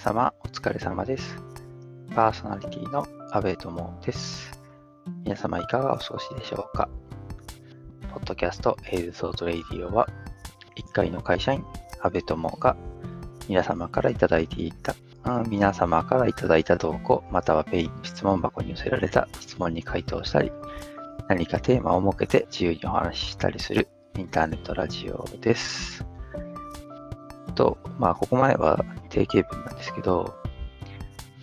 様お疲れ様です。パーソナリティの阿部友です。皆様いかがお過ごしでしょうか？ポッドキャスト A's Thought Radio は一介の会社員阿部友が皆様からいただいていた皆様からいただいた投稿または Peing 質問箱に寄せられた質問に回答したり何かテーマを設けて自由にお話ししたりするインターネットラジオです。と、まあ、ここまでは定型文なんですけど、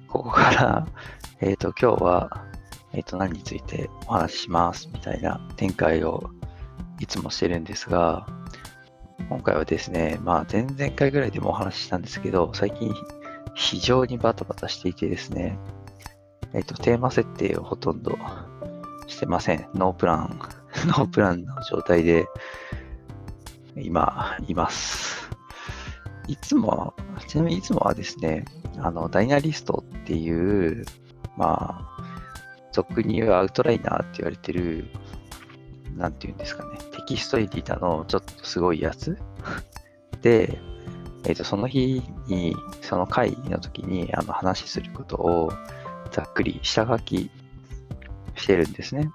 ここから、えっ、と、今日は、えっ、と、何についてお話ししますみたいな展開をいつもしてるんですが、今回はですね、まあ、前々回ぐらいでもお話ししたんですけど、最近非常にバタバタしていてですね、えっ、と、テーマ設定をほとんどしてません。ノープラン、ノープランの状態で、今、います。いつも、ちなみにいつもはですね、あの、ダイナリストっていう、まあ、俗に言うアウトライナーって言われてる、なんて言うんですかね、テキストエディターのちょっとすごいやつで、えっ、と、その日に、その会の時に、あの、話することを、ざっくり下書きしてるんですね。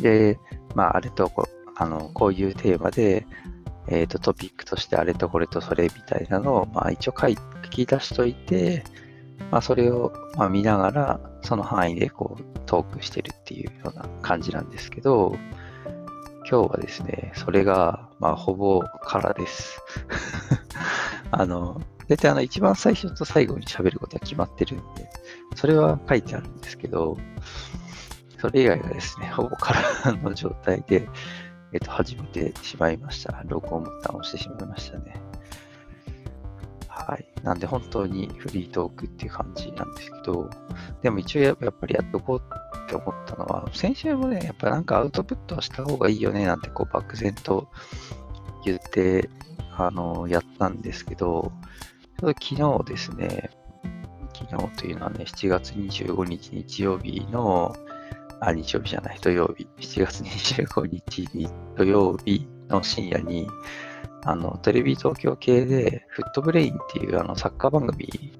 で、まあ、あれとこ、あの、こういうテーマで、えっ、と、トピックとしてあれとこれとそれみたいなのを、まあ一応書い書き出しといて、まあそれを、ま、見ながら、その範囲でこうトークしてるっていうような感じなんですけど、今日はですね、それが、まあほぼ空です。あの、大体あの一番最初と最後に喋ることは決まってるんで、それは書いてあるんですけど、それ以外がですね、ほぼ空の状態で、えっと、始めてしまいました。録音ボタンを押してしまいましたね。はい。なんで本当にフリートークっていう感じなんですけど、でも一応やっぱりやっとこうって思ったのは、先週もね、やっぱなんかアウトプットはした方がいいよねなんてこう漠然と言って、あの、やったんですけど、ちょっと昨日ですね、昨日というのはね、7月25日日曜日の、あ、日曜日じゃない、土曜日、7月25日に土曜日の深夜に、あの、テレビ東京系で、フットブレインっていうあのサッカー番組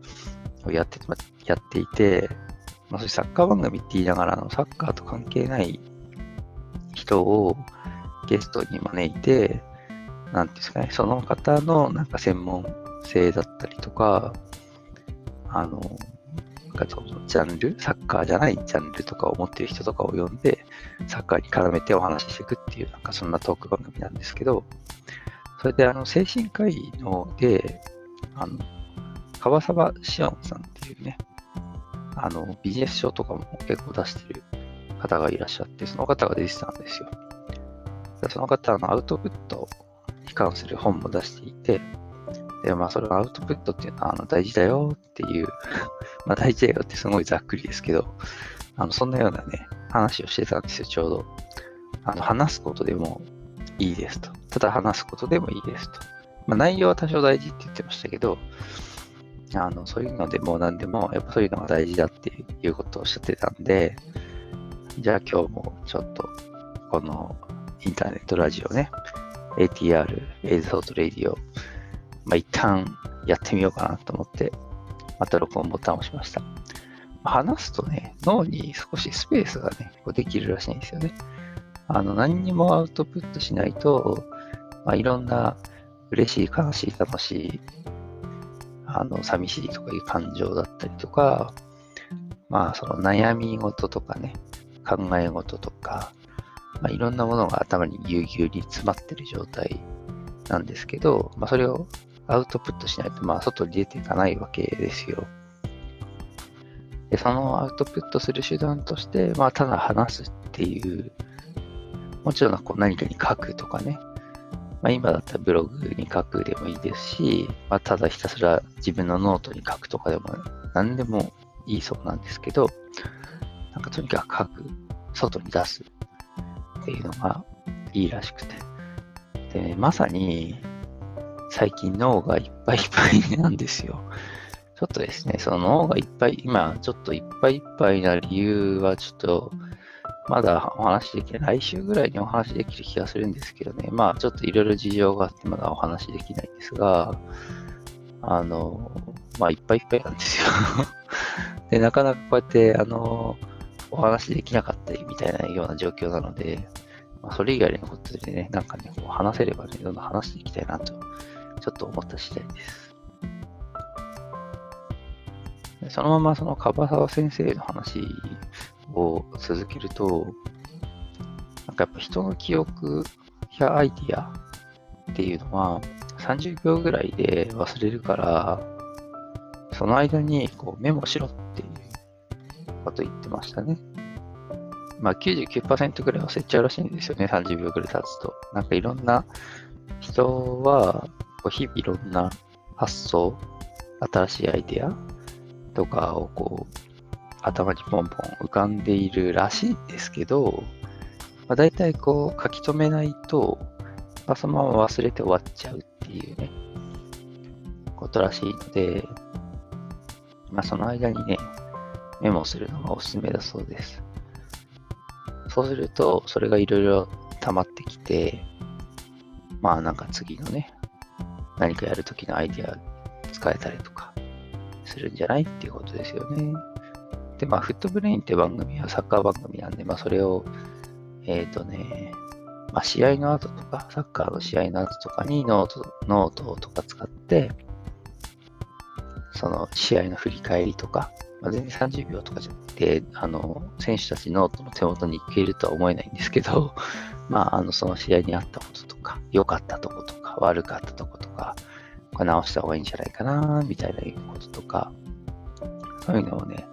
をやってまやっていて、まあ、そういうサッカー番組って言いながら、あのサッカーと関係ない人をゲストに招いて、なんていうんですかね、その方のなんか専門性だったりとか、あの、なんかそのジャンル、サッカーじゃないジャンルとかを持っている人とかを呼んで、サッカーに絡めてお話ししていくっていう、なんかそんなトーク番組なんですけど、それであの、精神科医ので、あの、川沢志音さんっていうね、あの、ビジネス書とかも結構出してる方がいらっしゃって、その方が出てたんですよ。その方のアウトプットに関する本も出していて、で、まあ、それのアウトプットっていうのはあの大事だよっていう まあ大事だよってすごいざっくりですけど、あの、そんなようなね、話をしてたんですよ、ちょうど。あの、話すことでもいいですと。ただ話すことでもいいですと。まあ内容は多少大事って言ってましたけど、あの、そういうのでも何でも、やっぱそういうのが大事だっていうことをおっしゃってたんで、じゃあ今日もちょっと、このインターネットラジオね、ATR、 A's Thought Radio、まあ一旦やってみようかなと思って、また録音ボタンを押しました。話すとね、脳に少しスペースがね、こうできるらしいんですよね。あの、何にもアウトプットしないと、まあ、いろんな嬉しい、悲しい、楽しい、あの、寂しいとかいう感情だったりとか、まあ、その悩み事とかね、考え事とか、まあ、いろんなものが頭にぎゅうぎゅうに詰まってる状態なんですけど、まあ、それをアウトプットしないと、まあ、外に出ていかないわけですよ。で、そのアウトプットする手段として、まあ、ただ話すっていう、もちろんこう何かに書くとかね、まあ、今だったらブログに書くでもいいですし、まあ、ただひたすら自分のノートに書くとかでも何でもいいそうなんですけど、なんかとにかく書く、外に出すっていうのがいいらしくて。で、まさに最近脳がいっぱいいっぱいなんですよ。ちょっとですね、その脳がいっぱい、今ちょっといっぱいいっぱいな理由はちょっとまだお話できない。来週ぐらいにお話できる気がするんですけどね。まあちょっといろいろ事情があってまだお話できないんですが、あの、まあいっぱいいっぱいなんですよ で、なかなかこうやって、あの、お話できなかったりみたいなような状況なので、まあ、それ以外のことでね、なんかね、こう話せればね、どんどん話していきたいなと、ちょっと思った次第です。そのままその樺沢先生の話を続けると、なんかやっぱ人の記憶やアイディアっていうのは30秒ぐらいで忘れるから、その間にこうメモしろっていうこと言ってましたね。まあ99%ぐらい忘れちゃうらしいんですよね、30秒ぐらい経つと。なんかいろんな人は、こう日々いろんな発想、新しいアイデアとかをこう、頭にポンポン浮かんでいるらしいんですけど、まあ、大体こう書き留めないと、まあ、そのまま忘れて終わっちゃうっていうね、ことらしいので、まあその間にね、メモするのがおすすめだそうです。そうすると、それがいろいろ溜まってきて、まあなんか次のね、何かやるときのアイディア使えたりとかするんじゃないっていうことですよね。で、まあ、フットブレインって番組はサッカー番組なんで、まあ、それを、えっ、ー、とね、まあ、試合の後とか、サッカーの試合の後とかにノート、ノートとか使って、その試合の振り返りとか、まあ、全然30秒とかじゃなくて、あの、選手たちノートの手元にいけるとは思えないんですけど、まあ、あの、その試合にあったこととか、良かったとことかか、悪かったとことか、これ直した方がいいんじゃないかな、みたいなこととか、そういうのをね、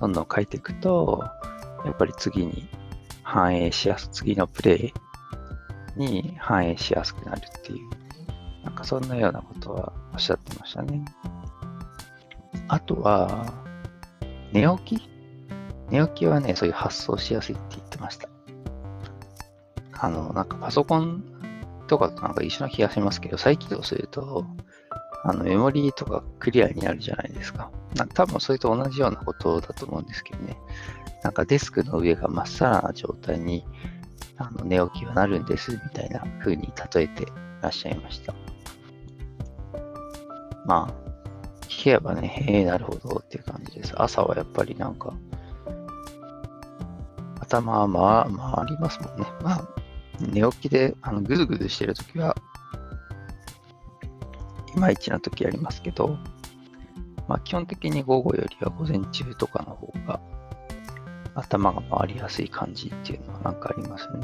どんどん書いていくと、やっぱり次に反映しやす、次のプレイに反映しやすくなるっていう、なんかそんなようなことはおっしゃってましたね。あとは、寝起き？寝起きはね、そういう発想しやすいって言ってました。あの、なんかパソコンとかとなんか一緒な気がしますけど、再起動すると、あの、メモリーとかクリアになるじゃないですか。な多分それと同じようなことだと思うんですけどね。なんかデスクの上がまっさらな状態にあの寝起きはなるんですみたいな風に例えてらっしゃいました。まあ、聞けばね、へえ、なるほどっていう感じです。朝はやっぱりなんか、頭は回りますもんね。まあ、寝起きであのぐずぐずしてるときは、いまいちなときありますけど、まあ、基本的に午後よりは午前中とかの方が頭が回りやすい感じっていうのはなんかありますね。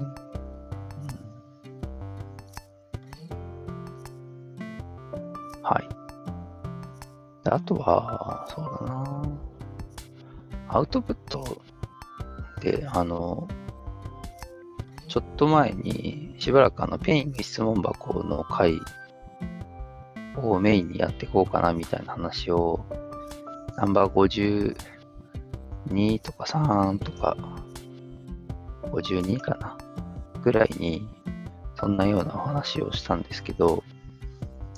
うん、はい。であとは、そうだなアウトプットで、あの、ちょっと前にしばらくあのペイング質問箱の回をメインにやっていこうかなみたいな話を、ナンバー52とか3とか、52かなぐらいに、そんなようなお話をしたんですけど、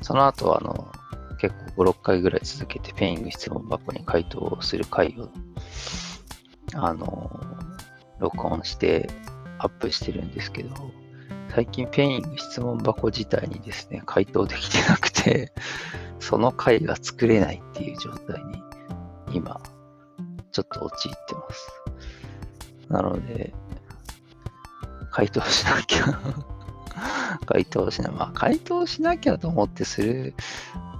その後あの、結構5、6回ぐらい続けてペイング質問箱に回答する回を、あの、録音してアップしてるんですけど、最近 Peing 質問箱自体にですね、回答できてなくて、その回が作れないっていう状態に今、ちょっと陥ってます。なので、回答しなきゃ 回答しな、まあ回答しなきゃと思ってする、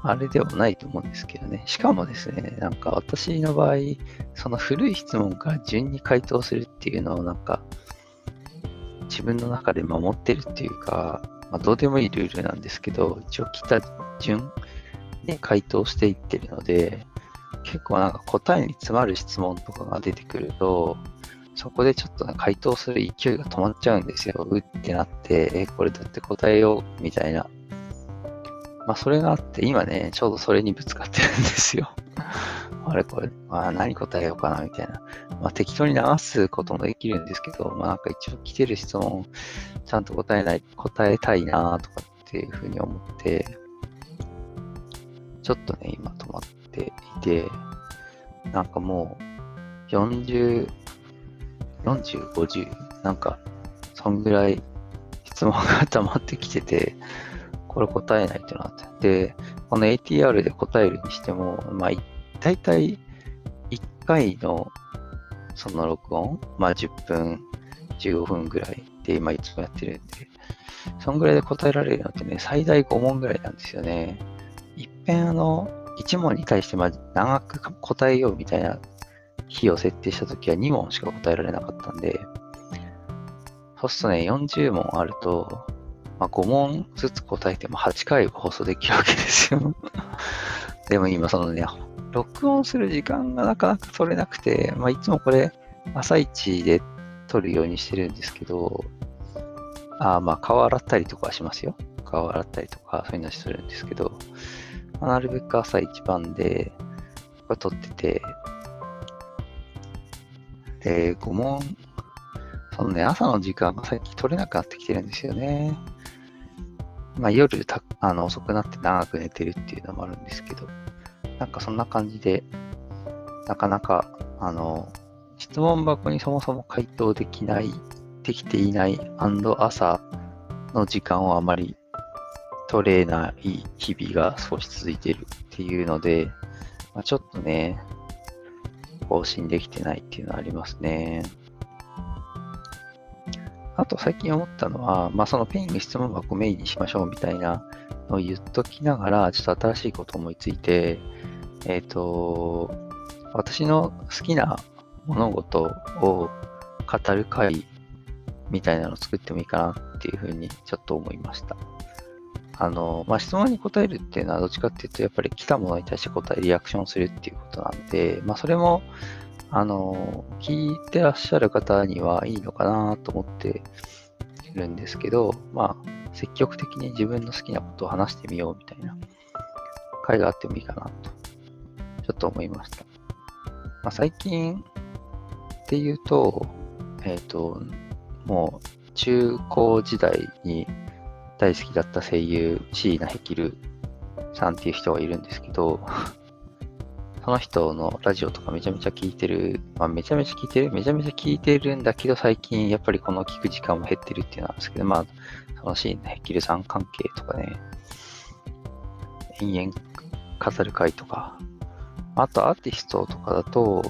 あれではないと思うんですけどね。しかもですね、なんか私の場合、その古い質問から順に回答するっていうのをなんか、自分の中で守ってるっていうか、まあ、どうでもいいルールなんですけど、一応来た順で回答していってるので、結構なんか答えに詰まる質問とかが出てくると、そこでちょっと、回答する勢いが止まっちゃうんですよ。うってなって、え、これどうやって答えようみたいな。まあそれがあって、今ね、ちょうどそれにぶつかってるんですよ。あれこれ、まあ何答えようかなみたいな。まあ適当に流すこともできるんですけど、まあなんか一応来てる質問、ちゃんと答えない、答えたいなとかっていうふうに思って、ちょっとね、今止まっていて、なんかもう40、40、50、なんか、そんぐらい質問が 溜まってきてて、これ答えないっていうのがあって。で、この ATR で答えるにしても、まあ、大体1回のその録音、まあ10分、15分ぐらいで今いつもやってるんで、そんぐらいで答えられるのってね、最大5問ぐらいなんですよね。いっぺんあの、1問に対してま長く答えようみたいな日を設定したときは2問しか答えられなかったんで、そうするとね、40問あると、まあ、5問ずつ答えても8回放送できるわけですよ。でも今そのね、録音する時間がなかなか取れなくて、まあ、いつもこれ朝一で撮るようにしてるんですけど、あまあ顔洗ったりとかしますよ。顔洗ったりとかそういうのするんですけど、まあ、なるべく朝一番でこれ撮ってて、で、5問、そのね、朝の時間が最近取れなくなってきてるんですよね。まあ夜たあの遅くなって長く寝てるっていうのもあるんですけど、なんかそんな感じで、なかなか、あの、質問箱にそもそも回答できない、できていない朝の時間をあまり取れない日々が少し続いているっていうので、まあ、ちょっとね、更新できてないっていうのはありますね。あと最近思ったのは、まあそのペイング質問箱をメインにしましょうみたいなのを言っときながら、ちょっと新しいことを思いついて、えっ、ー、と、私の好きな物事を語る会みたいなのを作ってもいいかなっていうふうにちょっと思いました。あの、まあ、質問に答えるっていうのはどっちかっていうと、やっぱり来たものに対して答え、リアクションするっていうことなんで、まあ、それも、あの、聞いてらっしゃる方にはいいのかなと思ってるんですけど、まあ、積極的に自分の好きなことを話してみようみたいな会があってもいいかなと、ちょっと思いました。まあ、最近っていうと、えっ、ー、と、もう中高時代に大好きだった声優、椎名ヘキルさんっていう人がいるんですけど、その人のラジオとかめちゃめちゃ聞いてる、まあ、めちゃめちゃ聞いてる、めちゃめちゃ聞いてるんだけど、最近やっぱりこの聞く時間も減ってるっていうのなんですけど、まあ、そのシーンのヘキルさん関係とかね、延々飾る回とか、あとアーティストとかだと、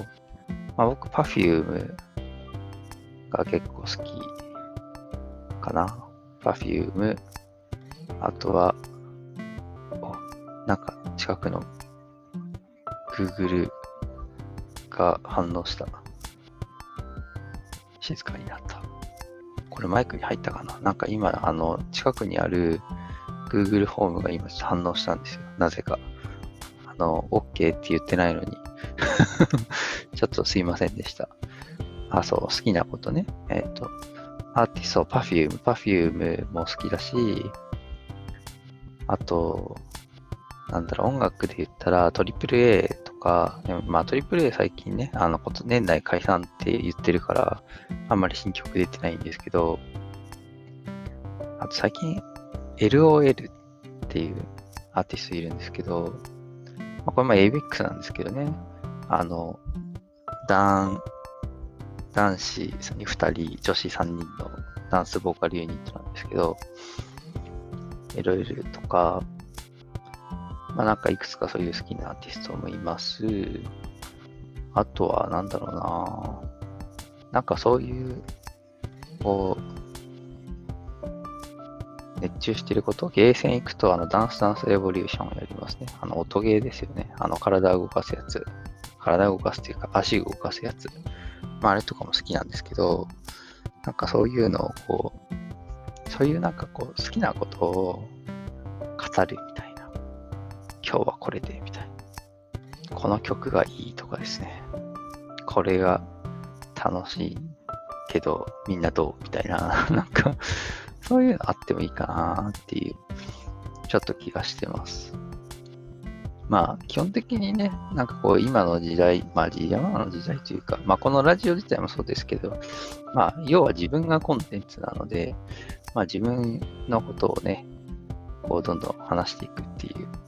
まあ、僕 Perfume が結構好きかな。Perfume、あとは、なんか近くの Google が反応した。静かになった。これマイクに入ったかななんか今、あの、近くにある Google ホームが今反応したんですよ。なぜか。あの、OK って言ってないのに ちょっとすいませんでした。あ、そう、好きなことね。えっ、ー、と、アーティスト、Perfume、Perfume も好きだし、あと、なんだろう、音楽で言ったら、AAA とか、まあ AAA 最近ね、あの、年内解散って言ってるから、あんまり新曲出てないんですけど、あと最近、LOL っていうアーティストいるんですけど、まあ、これまあ ABEX なんですけどね、あの、男、男子2人、女子3人のダンスボーカルユニットなんですけど、LOL とか、まあなんかいくつかそういう好きなアーティストもいます。あとはなんだろうななんかそういう、こう、熱中してること、ゲーセン行くとあのダンスダンスレボリューションをやりますね。あの音ゲーですよね。あの体を動かすやつ。体を動かすっていうか足を動かすやつ。まああれとかも好きなんですけど、なんかそういうのをこう、そういうなんかこう好きなことを語るみこれで、みたいな。この曲がいいとかですね。これが楽しいけど、みんなどう？みたいな、なんか、そういうのあってもいいかなっていう、ちょっと気がしてます。まあ、基本的にね、なんかこう、今の時代、まあ、今の時代というか、まあ、このラジオ自体もそうですけど、まあ、要は自分がコンテンツなので、まあ、自分のことをね、こう、どんどん話していくっていう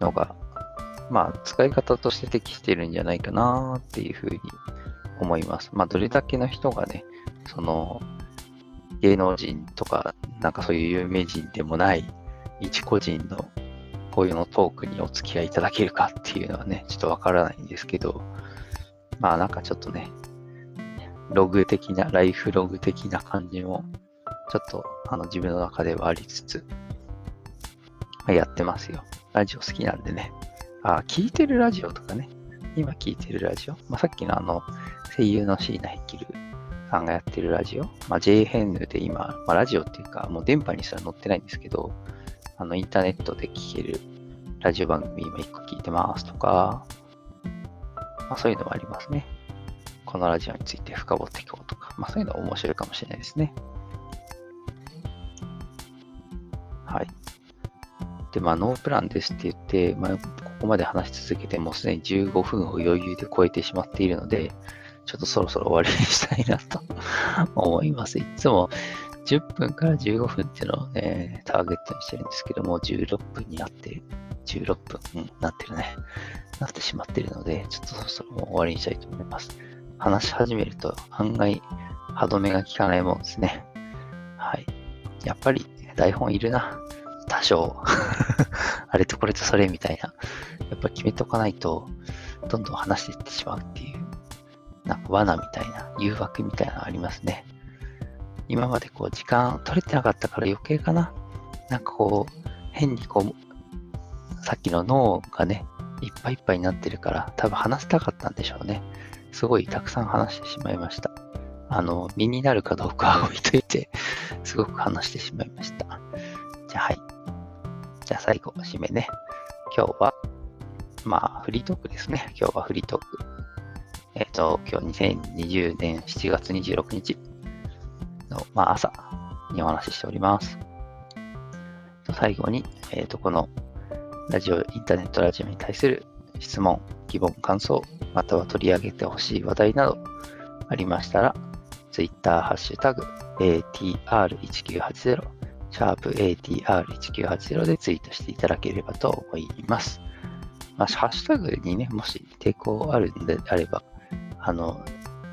のが、まあ、使い方として適してるんじゃないかなっていうふうに思います。まあ、どれだけの人がね、その、芸能人とか、なんかそういう有名人でもない一個人のこういうのトークにお付き合いいただけるかっていうのはね、ちょっとわからないんですけど、まあなんかちょっとね、ログ的な、ライフログ的な感じも、ちょっとあの自分の中ではありつつ、やってますよ。ラジオ好きなんでね。あ、聞いてるラジオとかね。今聞いてるラジオ。まあ、さっきのあの、声優の椎名ヒキルさんがやってるラジオ。まあ、JHN で今、まあ、ラジオっていうか、もう電波にすら載ってないんですけど、あの、インターネットで聞けるラジオ番組今1個聞いてますとか、まあ、そういうのもありますね。このラジオについて深掘っていこうとか、まあ、そういうの面白いかもしれないですね。で、まあ、ノープランですって言って、まあ、ここまで話し続けて、もうすでに15分を余裕で超えてしまっているので、ちょっとそろそろ終わりにしたいなと 思います。いつも10分から15分っていうのをね、ターゲットにしてるんですけども、16分になって16分、うん、なってるね。なってしまっているので、ちょっとそろそろもう終わりにしたいと思います。話し始めると案外歯止めが効かないもんですね。はい。やっぱり台本いるな。多少。あれとこれとそれみたいな。やっぱ決めておかないと、どんどん話していってしまうっていう、なんか罠みたいな、誘惑みたいなのありますね。今までこう時間取れてなかったから余計かな。なんかこう、変にこう、さっきの脳がね、いっぱいいっぱいになってるから、多分話したかったんでしょうね。すごいたくさん話してしまいました。あの、身になるかどうかは置いといて、すごく話してしまいました。じゃあはい。じゃあ最後、締めね。今日は、まあ、フリートークですね。今日はフリートーク。えっ、ー、と、今日2020年7月26日の、まあ、朝にお話ししております。最後に、えっ、ー、と、このラジオ、インターネットラジオに対する質問、疑問、感想、または取り上げてほしい話題などありましたら、Twitter ハッシュタグ ATR1980 シャープ ATR1980 でツイートしていただければと思います。まあ、ハッシュタグにね、もし抵抗あるんであれば、あの、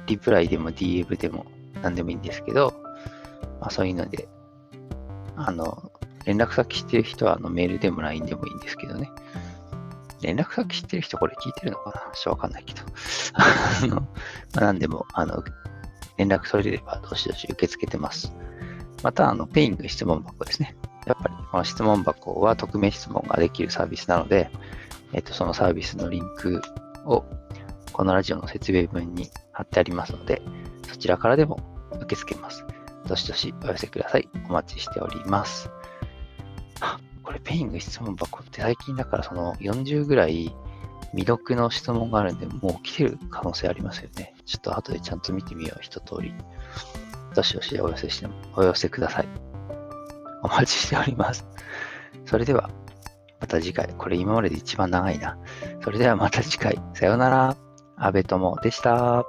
リプライでも DM でも何でもいいんですけど、まあ、そういうので、あの、連絡先知ってる人はあのメールでも LINE でもいいんですけどね。連絡先知ってる人これ聞いてるのかな？ちょっとわかんないけど。あの、まあ、何でも、あの、連絡取れればどしどし受け付けてます。また、あの、ペイング質問箱ですね。やっぱり、この質問箱は匿名質問ができるサービスなので、えっと、そのサービスのリンクを、このラジオの説明文に貼ってありますので、そちらからでも受け付けます。どしどしお寄せください。お待ちしております。これ、ペイング質問箱って最近だからその40ぐらい未読の質問があるんで、もう来てる可能性ありますよね。ちょっと後でちゃんと見てみよう、一通り。どしどしお寄せして、お寄せください。お待ちしております。それでは、また次回。これ今までで一番長いな。それではまた次回。さようなら。安部友でした。